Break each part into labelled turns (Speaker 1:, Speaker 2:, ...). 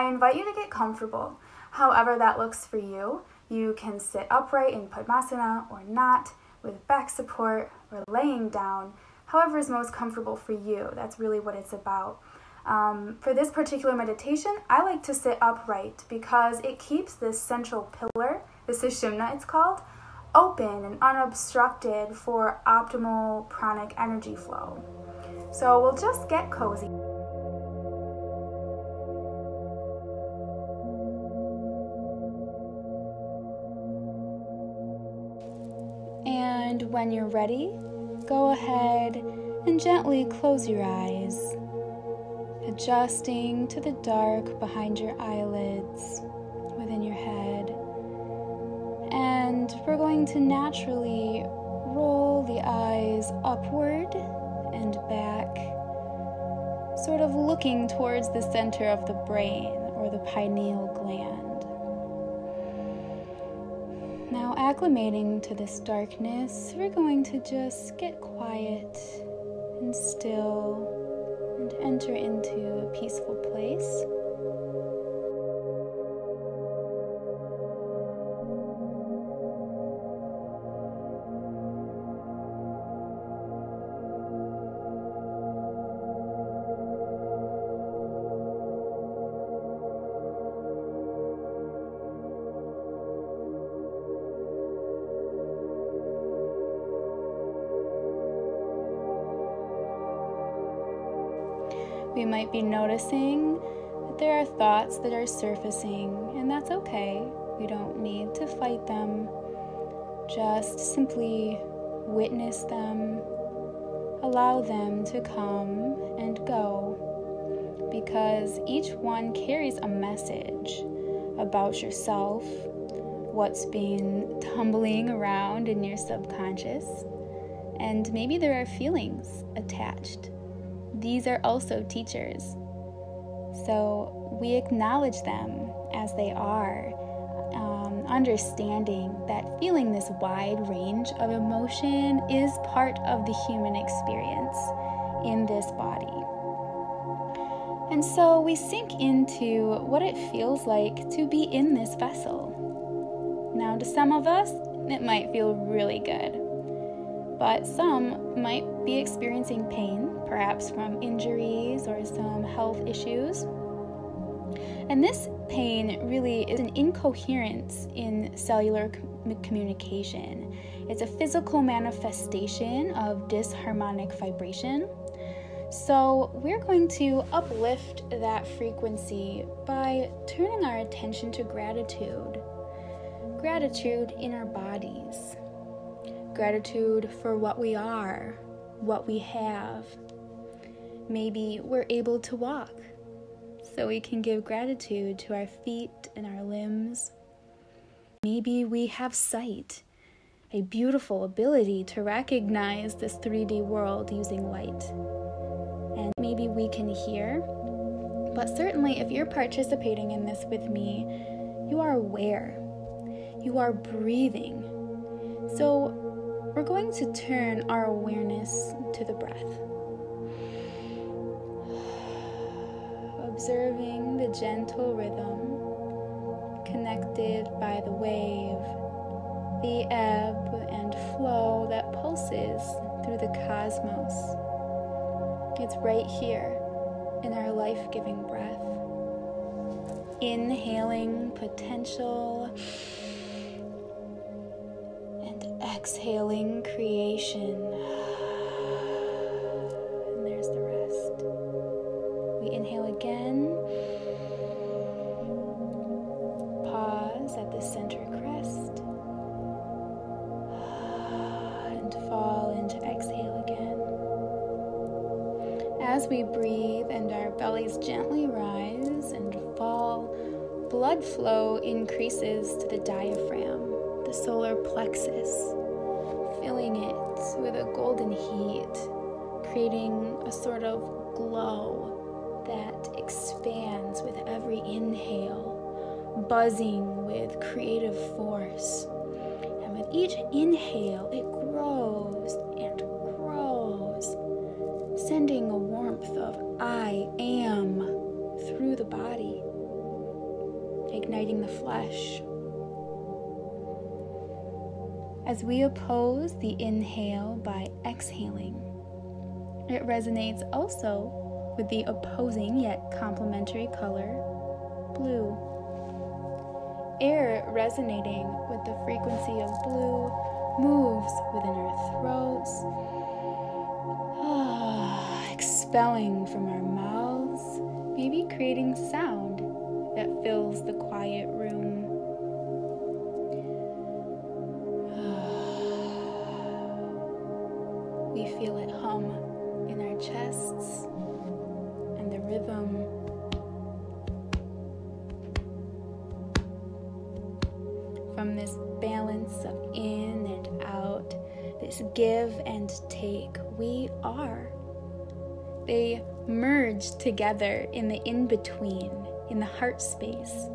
Speaker 1: I invite you to get comfortable, however that looks for you. You can sit upright in Padmasana or not, with back support or laying down, however is most comfortable for you. That's really what it's about. Um, for this particular meditation, I like to sit upright because it keeps this central pillar, the Sushumna it's called, open and unobstructed for optimal pranic energy flow. So we'll just get cozy. And when you're ready, go ahead and gently close your eyes, adjusting to the dark behind your eyelids within your head. And we're going to naturally roll the eyes upward and back, sort of looking towards the center of the brain or the pineal gland. Now, acclimating to this darkness, we're going to just get quiet and still and enter into a peaceful place. We might be noticing that there are thoughts that are surfacing, and that's okay. We don't need to fight them, just simply witness them, allow them to come and go, because each one carries a message about yourself, what's been tumbling around in your subconscious, and maybe there are feelings attached these are also teachers. So we acknowledge them as they are, um, understanding that feeling this wide range of emotion is part of the human experience in this body. And so we sink into what it feels like to be in this vessel. Now, to some of us, it might feel really good, but some might be experiencing pain perhaps from injuries or some health issues. And this pain really is an incoherence in cellular communication. It's a physical manifestation of disharmonic vibration. So, we're going to uplift that frequency by turning our attention to gratitude. Gratitude in our bodies. Gratitude for what we are, what we have, Maybe we're able to walk, so we can give gratitude to our feet and our limbs. Maybe we have sight, a beautiful ability to recognize this 3D world using light. And maybe we can hear. But certainly, if you're participating in this with me, you are aware, you are breathing. So, we're going to turn our awareness to the breath. observing the gentle rhythm connected by the wave, the ebb and flow that pulses through the cosmos. It's right here in our life giving breath. Inhaling potential and there's the rest. We inhale again. Pause at the center crest. And fall into exhale again. As we breathe and our bellies gently rise and fall, blood flow increases to the diaphragm, the solar plexus, filling it with a golden heat, creating a sort of glow that expands with every inhale, buzzing with creative force. And with each inhale, it grows and grows, sending a warmth of I am through the body. igniting the flesh. As we oppose the inhale by exhaling, it resonates also with the opposing yet complementary color, blue. Air resonating with the frequency of blue moves within our throats, expelling from our mouths, maybe creating sound that fills the quiet room. They merge together in the in between, in the heart space,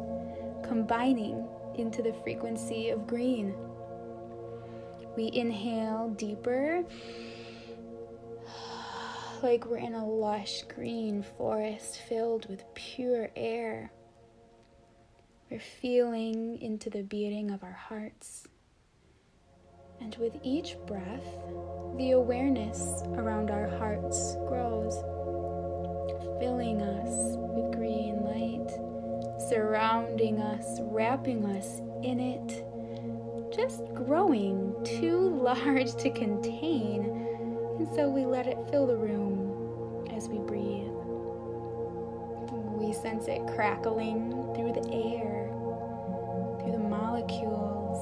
Speaker 1: combining into the frequency of green. We inhale deeper, like we're in a lush green forest filled with pure air. We're feeling into the beating of our hearts. And with each breath, the awareness around our hearts grows, us, wrapping us in it, just growing too large to contain. And so we let it fill the room as we breathe. We sense it crackling through the air, through the molecules,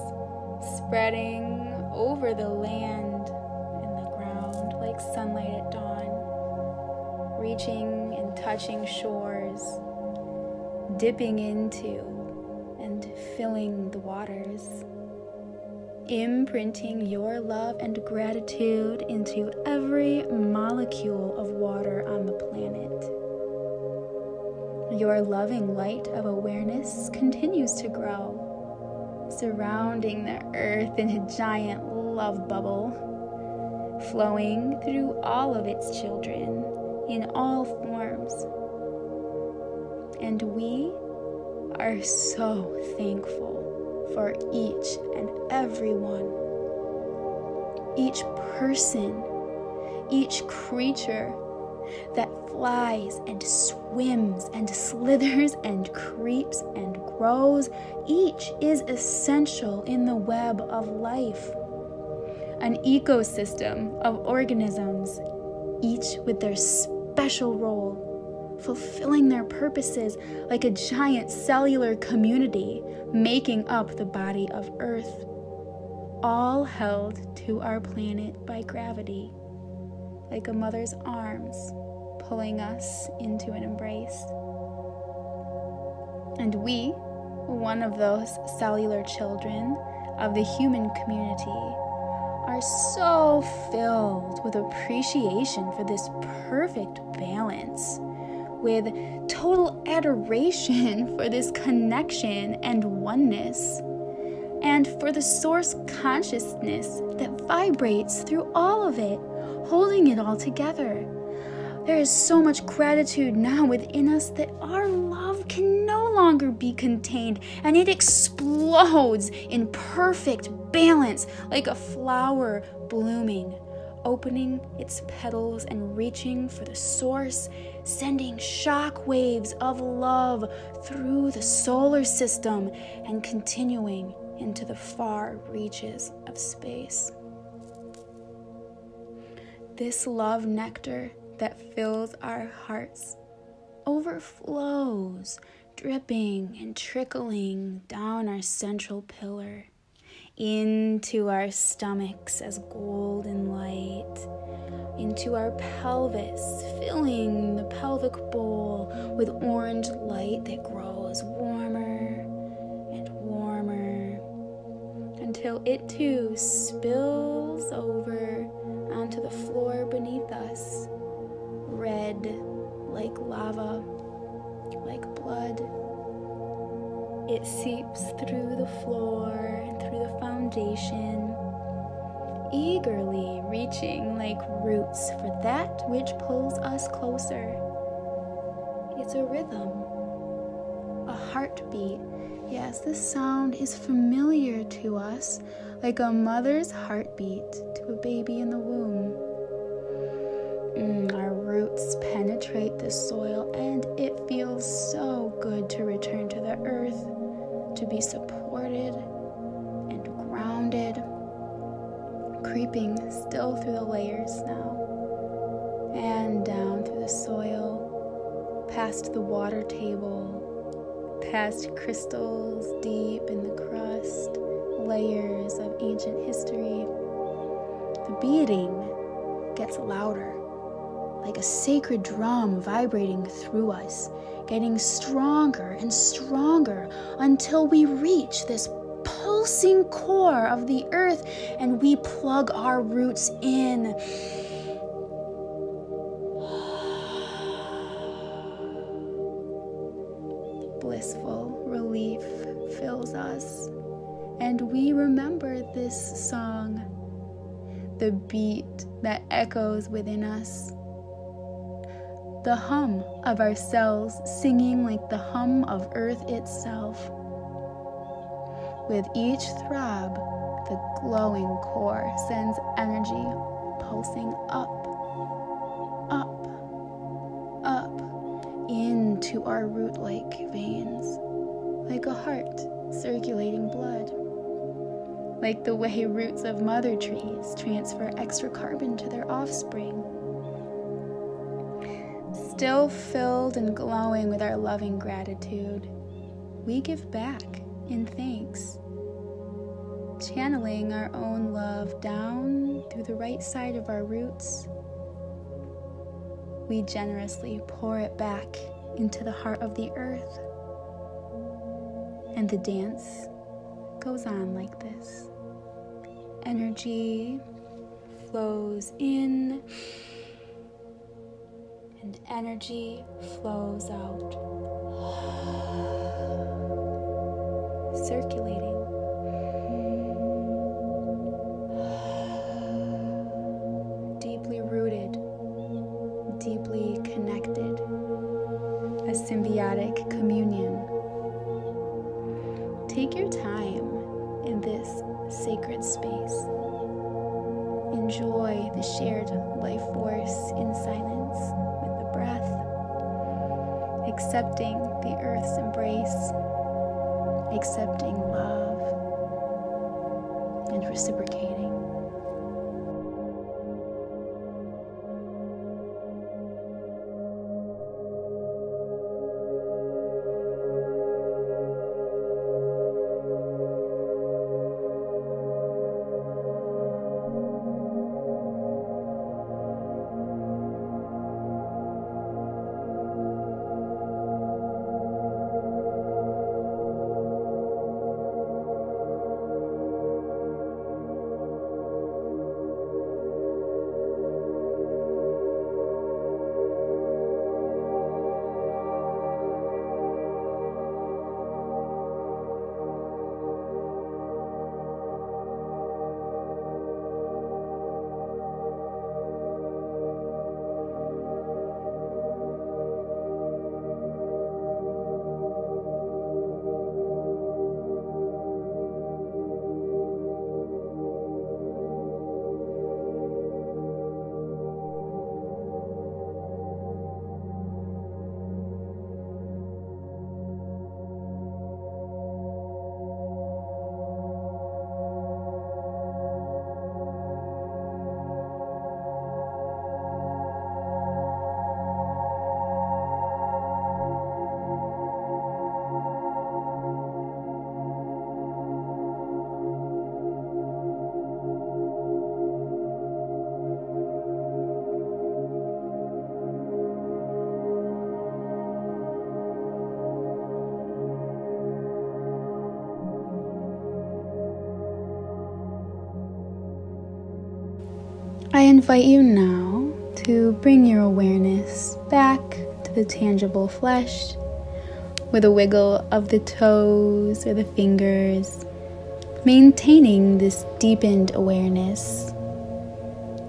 Speaker 1: spreading over the land and the ground like sunlight at dawn, reaching and touching shores, dipping into and filling the waters, imprinting your love and gratitude into every molecule of water on the planet. Your loving light of awareness continues to grow surrounding the earth in a giant love bubble, flowing through all of its children in all forms. And we are so thankful for each and every one, each person, each creature that flies and swims and slithers and creeps and grows. Each is essential in the web of life. An ecosystem of organisms, each with their special role, fulfilling their purposes like a giant cellular community making up the body of Earth, all held to our planet by gravity like a mother's arms pulling us into an embrace. And we, one of those cellular children of the human community, are so filled with appreciation for this perfect balance, with total adoration for this connection and oneness, and for the source consciousness that vibrates through all of it holding it all together. There is so much gratitude now within us that our love can no longer be contained and it explodes in perfect balance like a flower blooming, opening its petals and reaching for the source, sending shock waves of love through the solar system and continuing into the far reaches of space. This love nectar that fills our hearts overflows, dripping and trickling down our central pillar into our stomachs as golden light, into our pelvis, filling the pelvic bowl with orange light that grows warmer and warmer until it too spills over onto the floor beneath us, red like lava, like blood. It seeps through the floor and through the foundation, eagerly reaching like roots for that which pulls us closer. It's a rhythm, a heartbeat. Yes, this sound is familiar to us, like a mother's heartbeat to a baby in the womb. Mm, our roots penetrate the soil, and it feels so good to return to the earth, to be supported and grounded, creeping still through the layers now, and down through the soil, past the water table, past crystals deep in the crust, layers of ancient history. The beating gets louder like a sacred drum vibrating through us, getting stronger and stronger until we reach this pulsing core of the earth and we plug our roots in. Blissful relief fills us, and we remember this song, the beat that echoes within us the hum of our cells singing like the hum of earth itself. With each throb, the glowing core sends energy pulsing up, up, up into our root like veins, like a heart circulating blood. Like the way roots of mother trees transfer extra carbon to their offspring still filled and glowing with our loving gratitude, we give back in thanks, channeling our own love down through the right side of our roots. We generously pour it back into the heart of the earth. And the dance goes on like this energy flows in and energy flows out, circulating. Deeply rooted, deeply connected, a symbiotic communion. Take your time in this sacred space. Enjoy the shared life force in silence breath, accepting the earth's embrace, accepting love, and reciprocating. Invite you now to bring your awareness back to the tangible flesh with a wiggle of the toes or the fingers, maintaining this deepened awareness,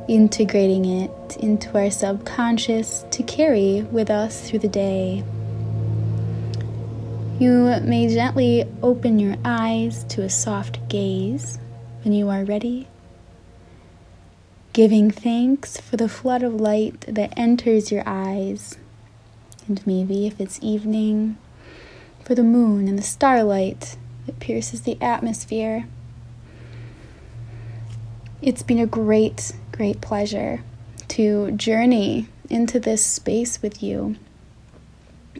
Speaker 1: integrating it into our subconscious to carry with us through the day. You may gently open your eyes to a soft gaze when you are ready, giving thanks for the flood of light that enters your eyes, and maybe if it's evening, for the moon and the starlight that pierces the atmosphere. It's been a great, great pleasure to journey into this space with you.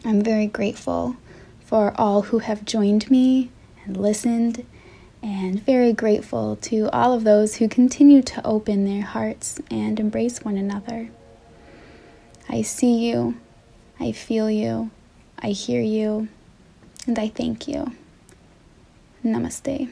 Speaker 1: I'm very grateful for all who have joined me and listened, and very grateful to all of those who continue to open their hearts and embrace one another. I see you, I feel you, I hear you, and I thank you. Namaste.